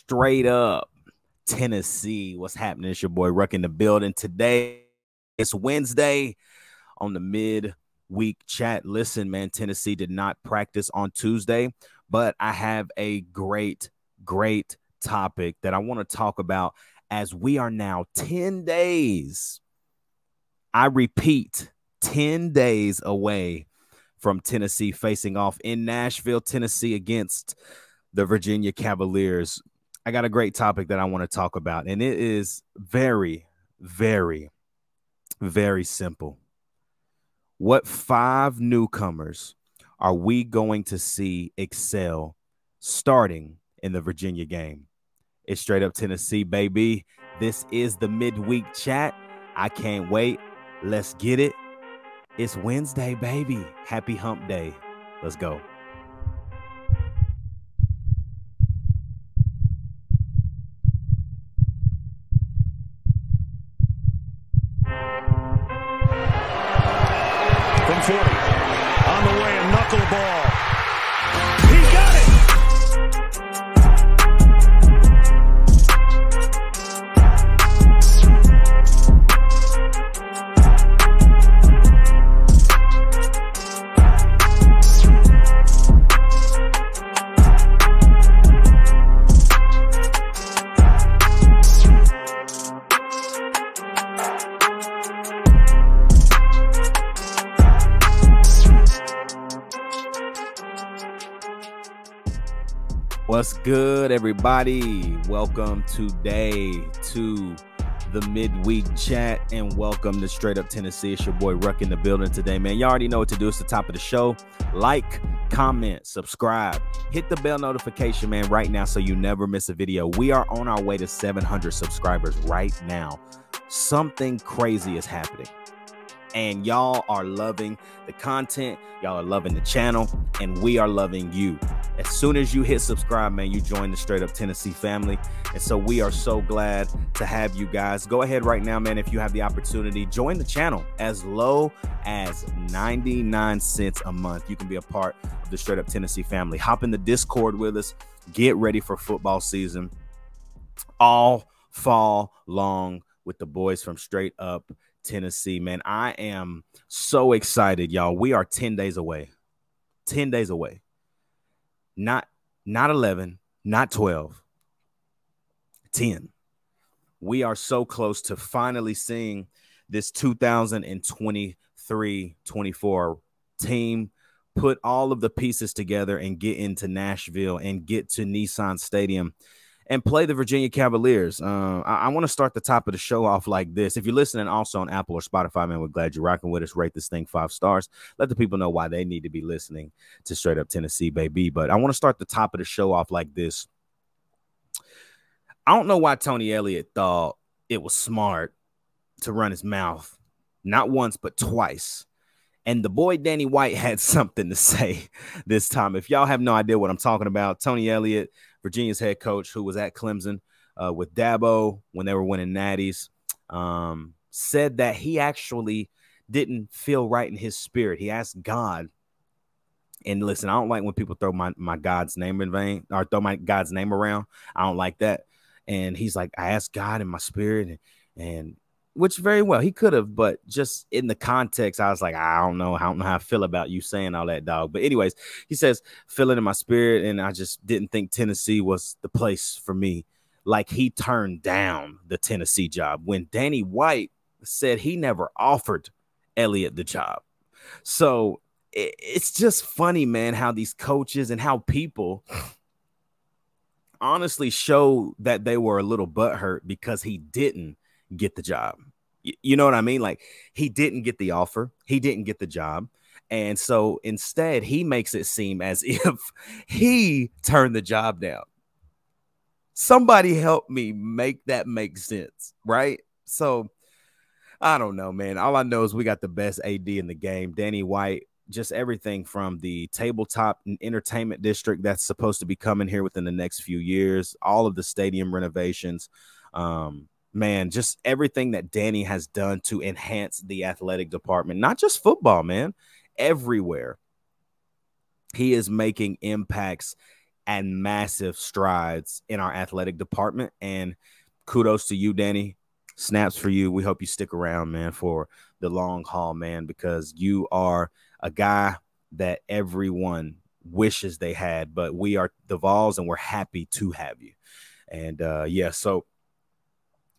straight up Tennessee. What's happening? It's your boy Ruck in the building. Today, it's Wednesday on the mid-week chat. Listen, man, Tennessee did not practice on Tuesday, but I have a great, great topic that I want to talk about as we are now 10 days. I repeat, 10 days away from Tennessee facing off in Nashville, Tennessee against the Virginia Cavaliers. I got a great topic that I want to talk about, and it is very, very, very simple. What five newcomers are we going to see excel starting in the Virginia game? It's straight up Tennessee, baby. This is the midweek chat. I can't wait. Let's get it. It's Wednesday, baby. Happy hump day. Let's go. Good, everybody? Welcome today to the midweek chat and welcome to Straight Up Tennessee. It's your boy Ruck in the building today, man. You already know what to do. It's the top of the show. Like, comment, subscribe, hit the bell notification, man, right now so you never miss a video. We are on our way to 700 subscribers right now. Something crazy is happening and y'all are loving the content, y'all are loving the channel, and we are loving you. As soon as you hit subscribe, man, you join the Straight Up Tennessee family. And so we are so glad to have you guys. Go ahead right now, man, if you have the opportunity, join the channel as low as 99 cents a month. You can be a part of the Straight Up Tennessee family. Hop in the Discord with us, get ready for football season all fall long with the boys from Straight Up Tennessee, man. I am so excited, y'all. We are 10 days away. 10 days away. Not not 11, not 12. 10. We are so close to finally seeing this 2023-24 team put all of the pieces together and get into Nashville and get to Nissan Stadium and play the Virginia Cavaliers. Uh, I, I want to start the top of the show off like this. If you're listening also on Apple or Spotify, man, we're glad you're rocking with us. Rate this thing five stars. Let the people know why they need to be listening to Straight Up Tennessee, baby. But I want to start the top of the show off like this. I don't know why Tony Elliott thought it was smart to run his mouth, not once, but twice. And the boy Danny White had something to say this time. If y'all have no idea what I'm talking about, Tony Elliott Virginia's head coach, who was at Clemson uh, with Dabo when they were winning natties, um, said that he actually didn't feel right in his spirit. He asked God, and listen, I don't like when people throw my, my God's name in vain or throw my God's name around. I don't like that. And he's like, I asked God in my spirit, and, and which very well he could have, but just in the context, I was like, I don't know, I don't know how I feel about you saying all that, dog. But anyways, he says, feel it in my spirit, and I just didn't think Tennessee was the place for me. Like he turned down the Tennessee job when Danny White said he never offered Elliott the job. So it, it's just funny, man, how these coaches and how people honestly show that they were a little butthurt because he didn't get the job. You know what I mean? Like he didn't get the offer, he didn't get the job. And so instead, he makes it seem as if he turned the job down. Somebody help me make that make sense, right? So I don't know, man. All I know is we got the best AD in the game. Danny White, just everything from the tabletop entertainment district that's supposed to be coming here within the next few years, all of the stadium renovations. Um, man, just everything that Danny has done to enhance the athletic department, not just football, man, everywhere. He is making impacts and massive strides in our athletic department. And kudos to you, Danny. Snaps for you. We hope you stick around, man, for the long haul, man, because you are a guy that everyone wishes they had, but we are the Vols and we're happy to have you. And uh, yeah, so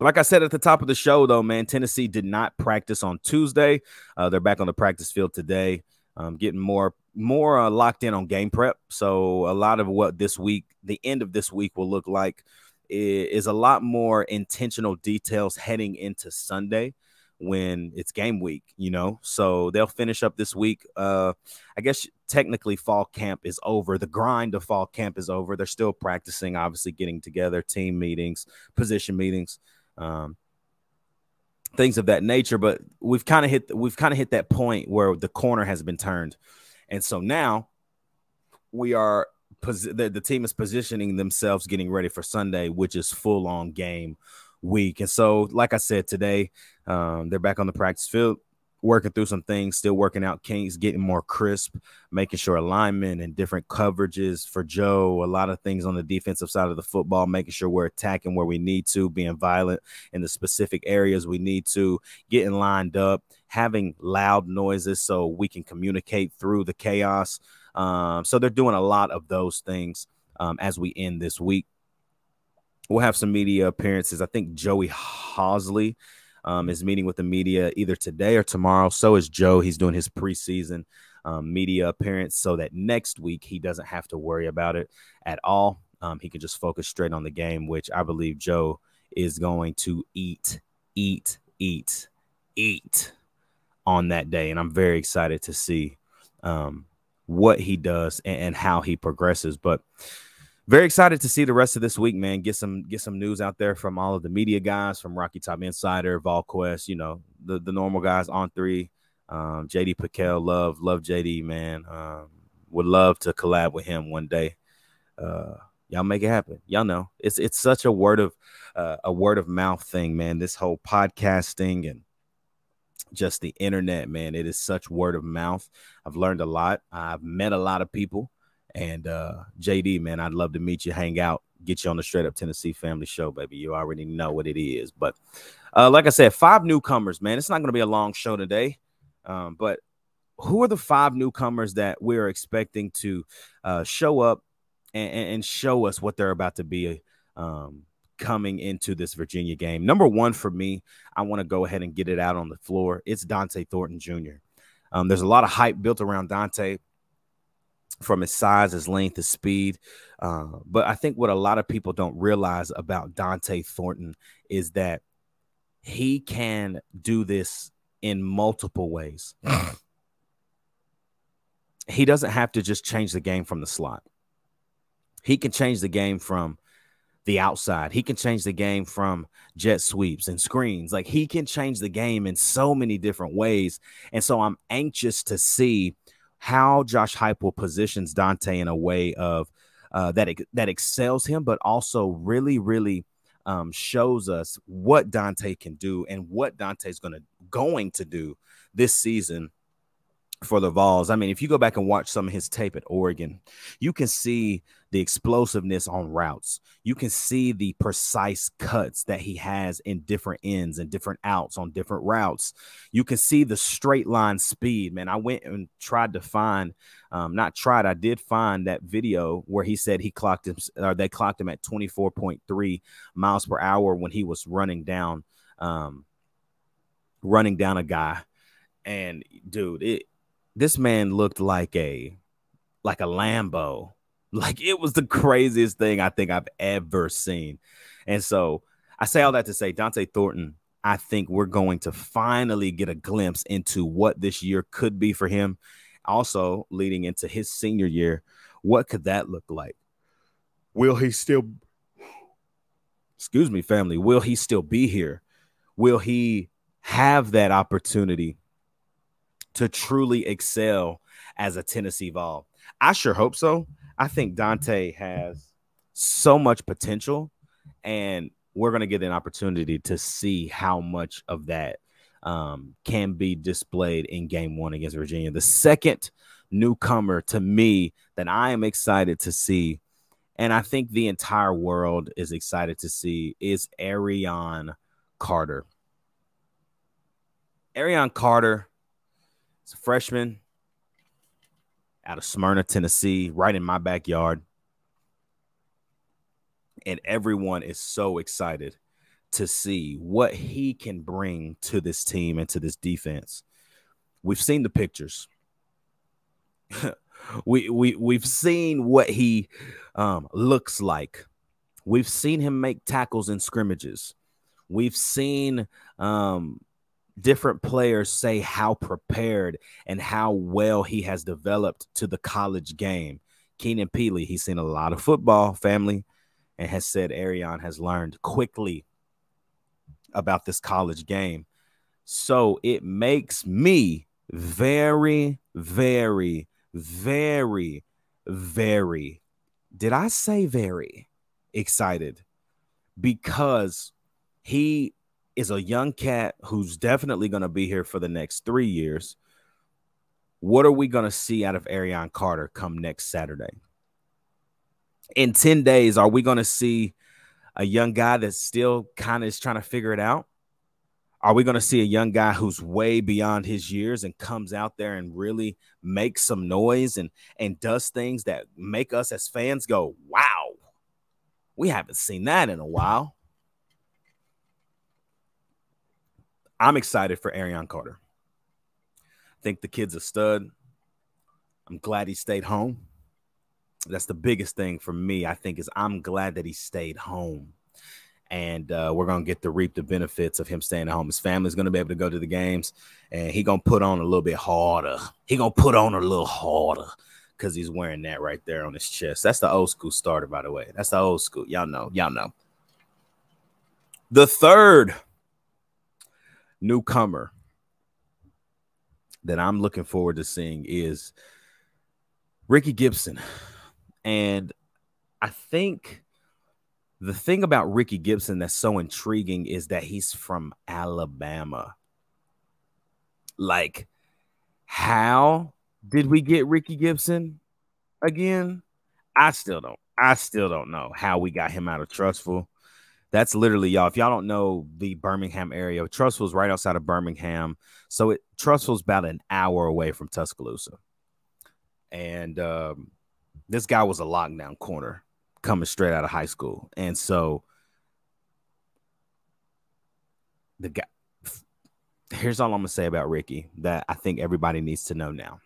like I said at the top of the show, though, man, Tennessee did not practice on Tuesday. Uh, they're back on the practice field today, um, getting more more uh, locked in on game prep. So a lot of what this week, the end of this week, will look like is, a lot more intentional details heading into Sunday when it's game week, you know. So they'll finish up this week. Uh, I guess technically fall camp is over. The grind of fall camp is over. They're still practicing, obviously getting together, team meetings, position meetings, um, things of that nature. But we've kind of hit we've kind of hit that point where the corner has been turned, and so now we are. The, the team is positioning themselves, getting ready for Sunday, which is full on game week. And so, like I said today, um, they're back on the practice field, working through some things, still working out kinks, getting more crisp, making sure alignment and different coverages for Joe, a lot of things on the defensive side of the football, making sure we're attacking where we need to, being violent in the specific areas we need to, getting lined up, having loud noises so we can communicate through the chaos. Um, so they're doing a lot of those things um, as we end this week we'll have some media appearances. I think Joey Halzle um, is meeting with the media either today or tomorrow. So is Joe. He's doing his preseason um, media appearance so that next week he doesn't have to worry about it at all. Um, he can just focus straight on the game, which I believe Joe is going to eat, eat, eat, eat on that day. And I'm very excited to see um, what he does and, and how he progresses. But very excited to see the rest of this week, man. Get some get some news out there from all of the media guys, from Rocky Top Insider, VolQuest, you know, the, the normal guys On3. Um, JD PicKell, love, love JD, man. Um, would love to collab with him one day. Uh, y'all make it happen. Y'all know it's it's such a word of uh, a word of mouth thing, man. This whole podcasting and just the internet, man. It is such word of mouth. I've learned a lot. I've met a lot of people. And uh, JD, man, I'd love to meet you, hang out, get you on the Straight Up Tennessee Family Show, baby. You already know what it is. But uh, like I said, five newcomers, man. It's not going to be a long show today. Um, but who are the five newcomers that we're expecting to uh, show up and, and, show us what they're about to be um, coming into this Virginia game? Number one for me, I want to go ahead and get it out on the floor. It's Dont'e Thornton Jr. Um, there's a lot of hype built around Dont'e from his size, his length, his speed. Uh, but I think what a lot of people don't realize about Dont'e Thornton is that he can do this in multiple ways. he doesn't have to just change the game from the slot. He can change the game from the outside. He can change the game from jet sweeps and screens. Like he can change the game in so many different ways. And so I'm anxious to see how Josh Heupel positions Dont'e in a way of uh, that that excels him, but also really, really um, shows us what Dont'e can do and what Dont'e's going to going to do this season for the Vols. I mean, if you go back and watch some of his tape at Oregon, you can see the explosiveness on routes. You can see the precise cuts that he has in different ends and different outs on different routes. You can see the straight line speed, man. I went and tried to find, um, not tried, I did find that video where he said he clocked him, or they clocked him at 24.3 miles per hour when he was running down, um, running down a guy. And dude, it this man looked like a like a Lambo. Like it was the craziest thing I think I've ever seen. And so I say all that to say Dont'e Thornton, I think we're going to finally get a glimpse into what this year could be for him. Also, leading into his senior year, what could that look like? Will he still excuse me, family? Will he still be here? Will he have that opportunity to truly excel as a Tennessee Vol. I sure hope so. I think Dont'e has so much potential, and we're going to get an opportunity to see how much of that um, can be displayed in game one against Virginia. The second newcomer to me that I am excited to see and I think the entire world is excited to see is Arion Carter. Arion Carter is a freshman out of Smyrna, Tennessee, right in my backyard. And everyone is so excited to see what he can bring to this team and to this defense. We've seen the pictures. we we we've seen what he um, looks like. We've seen him make tackles in scrimmages. We've seen um, different players say how prepared and how well he has developed to the college game. Keenan Pili, he's seen a lot of football family and has said Arion has learned quickly about this college game. So it makes me very, very, very, very, did I say very excited? Because he is a young cat who's definitely going to be here for the next three years. What are we going to see out of Arion Carter come next Saturday? In 10 days, are we going to see a young guy that still kind of is trying to figure it out? Are we going to see a young guy who's way beyond his years and comes out there and really makes some noise and and does things that make us as fans go, "Wow, we haven't seen that in a while." I'm excited for Arion Carter. I think the kid's a stud. I'm glad he stayed home. That's the biggest thing for me, I think, is I'm glad that he stayed home. And uh, we're gonna get to reap the benefits of him staying at home. His family's gonna be able to go to the games, and he gonna put on a little bit harder. He gonna put on a little harder because he's wearing that right there on his chest. That's the old school starter, by the way. That's the old school. Y'all know. Y'all know. The third newcomer that I'm looking forward to seeing is Ricky Gibson. And I think the thing about Ricky Gibson that's so intriguing is that he's from Alabama. Like, how did we get Ricky Gibson again? I still don't. I still don't know how we got him out of Trussville. That's literally y'all. If y'all don't know the Birmingham area, Trussville's right outside of Birmingham. So it Trussville's about an hour away from Tuscaloosa. And um, this guy was a lockdown corner coming straight out of high school. And so the guy here's all I'm gonna say about Ricky that I think everybody needs to know now.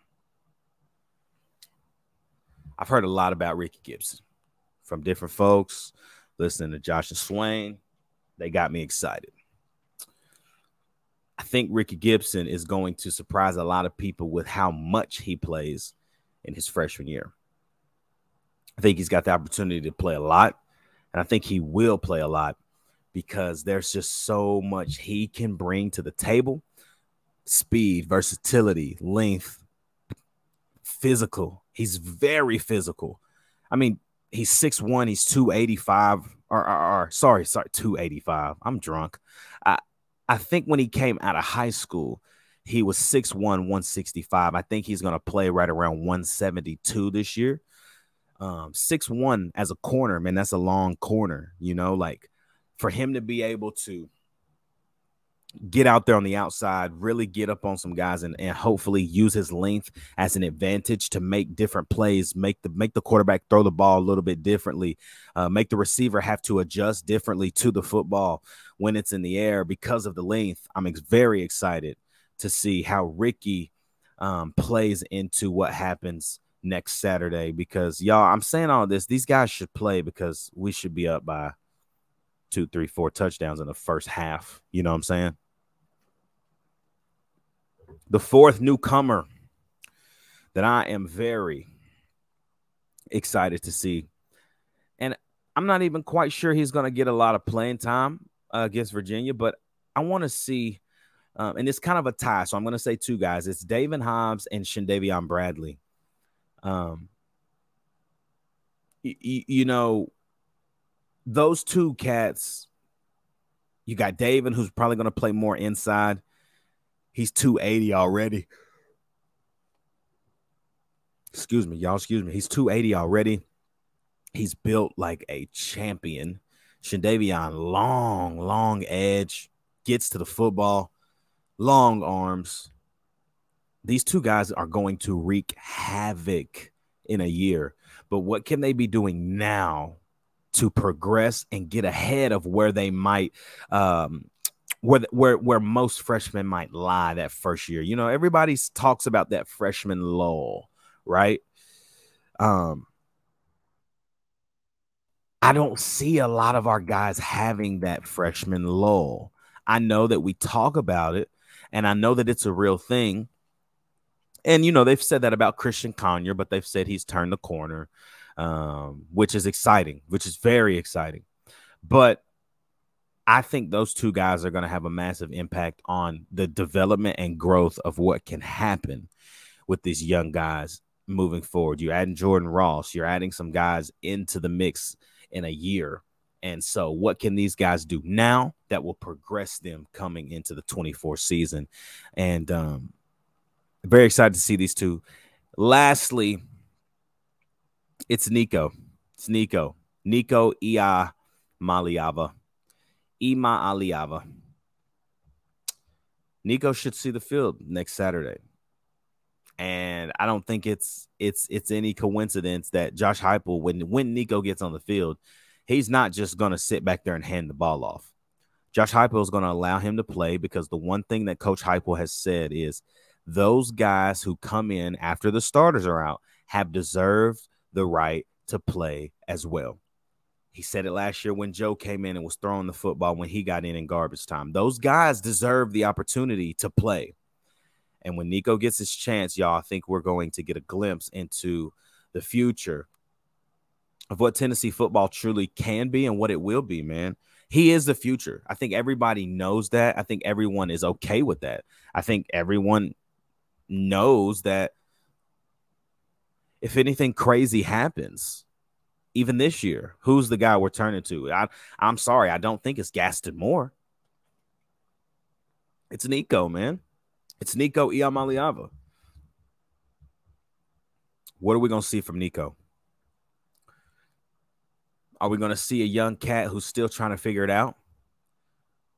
I've heard a lot about Ricky Gibson from different folks listening to Josh and Swain, they got me excited. I think Ricky Gibson is going to surprise a lot of people with how much he plays in his freshman year. I think he's got the opportunity to play a lot, and I think he will play a lot because there's just so much he can bring to the table speed, versatility, length, physical. He's very physical. I mean, he's 6'1, he's 285 or, or, or, sorry, sorry, 285. I'm drunk. I I think when he came out of high school, he was 6'1, 165. I think he's gonna play right around 172 this year. Um, 6'1 as a corner, man, that's a long corner, you know, like for him to be able to get out there on the outside, really get up on some guys, and, and hopefully use his length as an advantage to make different plays, make the make the quarterback throw the ball a little bit differently, uh, make the receiver have to adjust differently to the football when it's in the air because of the length. I'm ex- very excited to see how Ricky um, plays into what happens next Saturday because y'all, I'm saying all this. These guys should play because we should be up by two, three, four touchdowns in the first half. You know what I'm saying? The fourth newcomer that I am very excited to see. And I'm not even quite sure he's going to get a lot of playing time uh, against Virginia, but I want to see, um, and it's kind of a tie. So I'm going to say two guys. It's David Hobbs and Chandavian Bradley. Um, y- y- you know, those two cats, you got David, who's probably going to play more inside. He's 280 already. Excuse me, y'all. Excuse me. He's 280 already. He's built like a champion. Chandavian, long, long edge, gets to the football, long arms. These two guys are going to wreak havoc in a year. But what can they be doing now to progress and get ahead of where they might um where where where most freshmen might lie that first year. You know, everybody talks about that freshman lull, right? Um I don't see a lot of our guys having that freshman lull. I know that we talk about it and I know that it's a real thing. And you know, they've said that about Christian Conyer, but they've said he's turned the corner, um, which is exciting, which is very exciting. But I think those two guys are going to have a massive impact on the development and growth of what can happen with these young guys moving forward. You're adding Jordan Ross, you're adding some guys into the mix in a year. And so, what can these guys do now that will progress them coming into the 24 season? And um, very excited to see these two. Lastly, it's Nico. It's Nico. Nico Ia Maliava. Ima Aliava. Nico should see the field next Saturday. And I don't think it's it's it's any coincidence that Josh Heupel, when when Nico gets on the field, he's not just to sit back there and hand the ball off. Josh Heupel is to allow him to play because the one thing that Coach Heupel has said is those guys who come in after the starters are out have deserved the right to play as well. He said it last year when Joe came in and was throwing the football when he got in in garbage time. Those guys deserve the opportunity to play. And when Nico gets his chance, y'all, I think we're going to get a glimpse into the future of what Tennessee football truly can be and what it will be, man. He is the future. I think everybody knows that. I think everyone is okay with that. I think everyone knows that if anything crazy happens, even this year, who's the guy we're turning to? I, I'm sorry, I don't think it's Gaston Moore. It's Nico, man. It's Nico Iamaleava. What are we going to see from Nico? Are we going to see a young cat who's still trying to figure it out?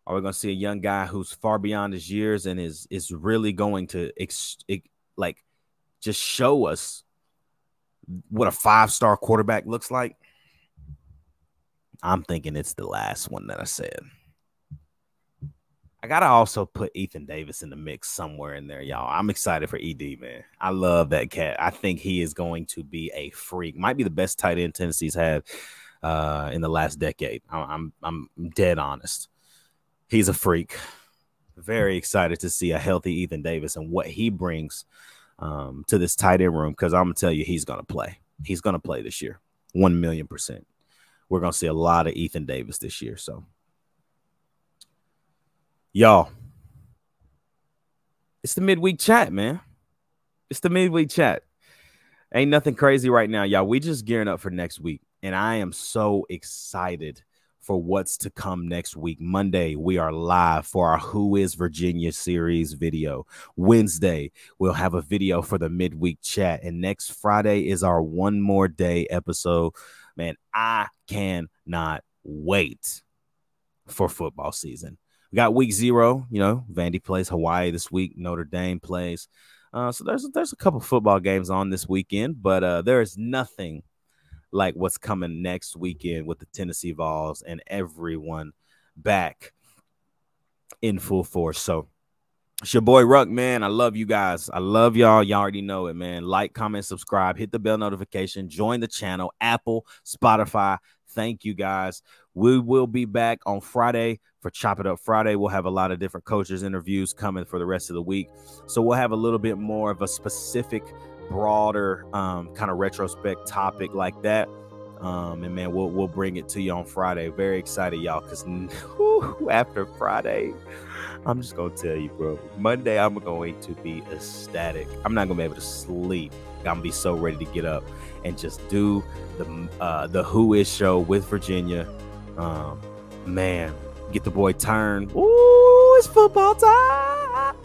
Are we going to see a young guy who's far beyond his years and is is really going to ex, ex, like just show us what a five star quarterback looks like? I'm thinking it's the last one that I said. I gotta also put Ethan Davis in the mix somewhere in there, y'all. I'm excited for ED, man. I love that cat. I think he is going to be a freak. Might be the best tight end Tennessee's had uh, in the last decade. I'm I'm dead honest. He's a freak. Very excited to see a healthy Ethan Davis and what he brings um, to this tight end room because I'm gonna tell you he's gonna play. He's gonna play this year, one million percent. We're gonna see a lot of Ethan Davis this year. So Y'all, it's the midweek chat, man. It's the midweek chat. Ain't nothing crazy right now, y'all. We just gearing up for next week, and I am so excited for what's to come next week. Monday, we are live for our Who is Virginia series video. Wednesday, we'll have a video for the midweek chat. And next Friday is our one more day episode. Man, I cannot wait for football season. We got week zero. You know, Vandy plays Hawaii this week. Notre Dame plays. Uh, so there's there's a couple football games on this weekend, but uh, there is nothing like what's coming next weekend with the Tennessee Vols and everyone back in full force. So it's your boy Ruck, man. I love you guys. I love y'all. Y'all already know it, man. Like, comment, subscribe, hit the bell notification, join the channel, Apple, Spotify. Thank you guys. We will be back on Friday for Chop It Up Friday. We'll have a lot of different coaches interviews coming for the rest of the week. So we'll have a little bit more of a specific, broader um, kind of retrospect topic like that. Um, and man, we'll we'll bring it to you on Friday. Very excited, y'all, because after Friday, I'm just gonna tell you, bro. Monday, I'm going to be ecstatic. I'm not gonna be able to sleep. I'm gonna be so ready to get up and just do the uh, the Who Is show with Virginia. Um, man, get the boy turned. Ooh, it's football time.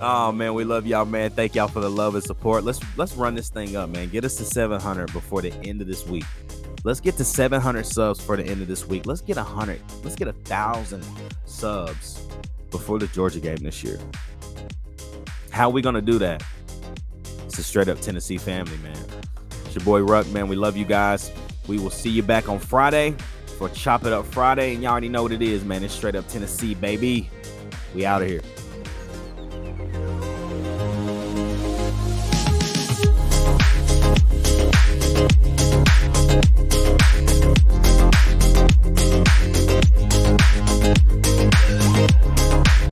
Oh man, we love y'all, man. Thank y'all for the love and support. Let's let's run this thing up, man. Get us to 700 before the end of this week. Let's get to 700 subs for the end of this week. Let's get a hundred. Let's get a thousand subs before the Georgia game this year. How we gonna do that? It's a straight up Tennessee family, man. It's your boy Ruck, man. We love you guys. We will see you back on Friday for Chop It Up Friday. And y'all already know what it is, man. It's straight up Tennessee, baby. We out of here.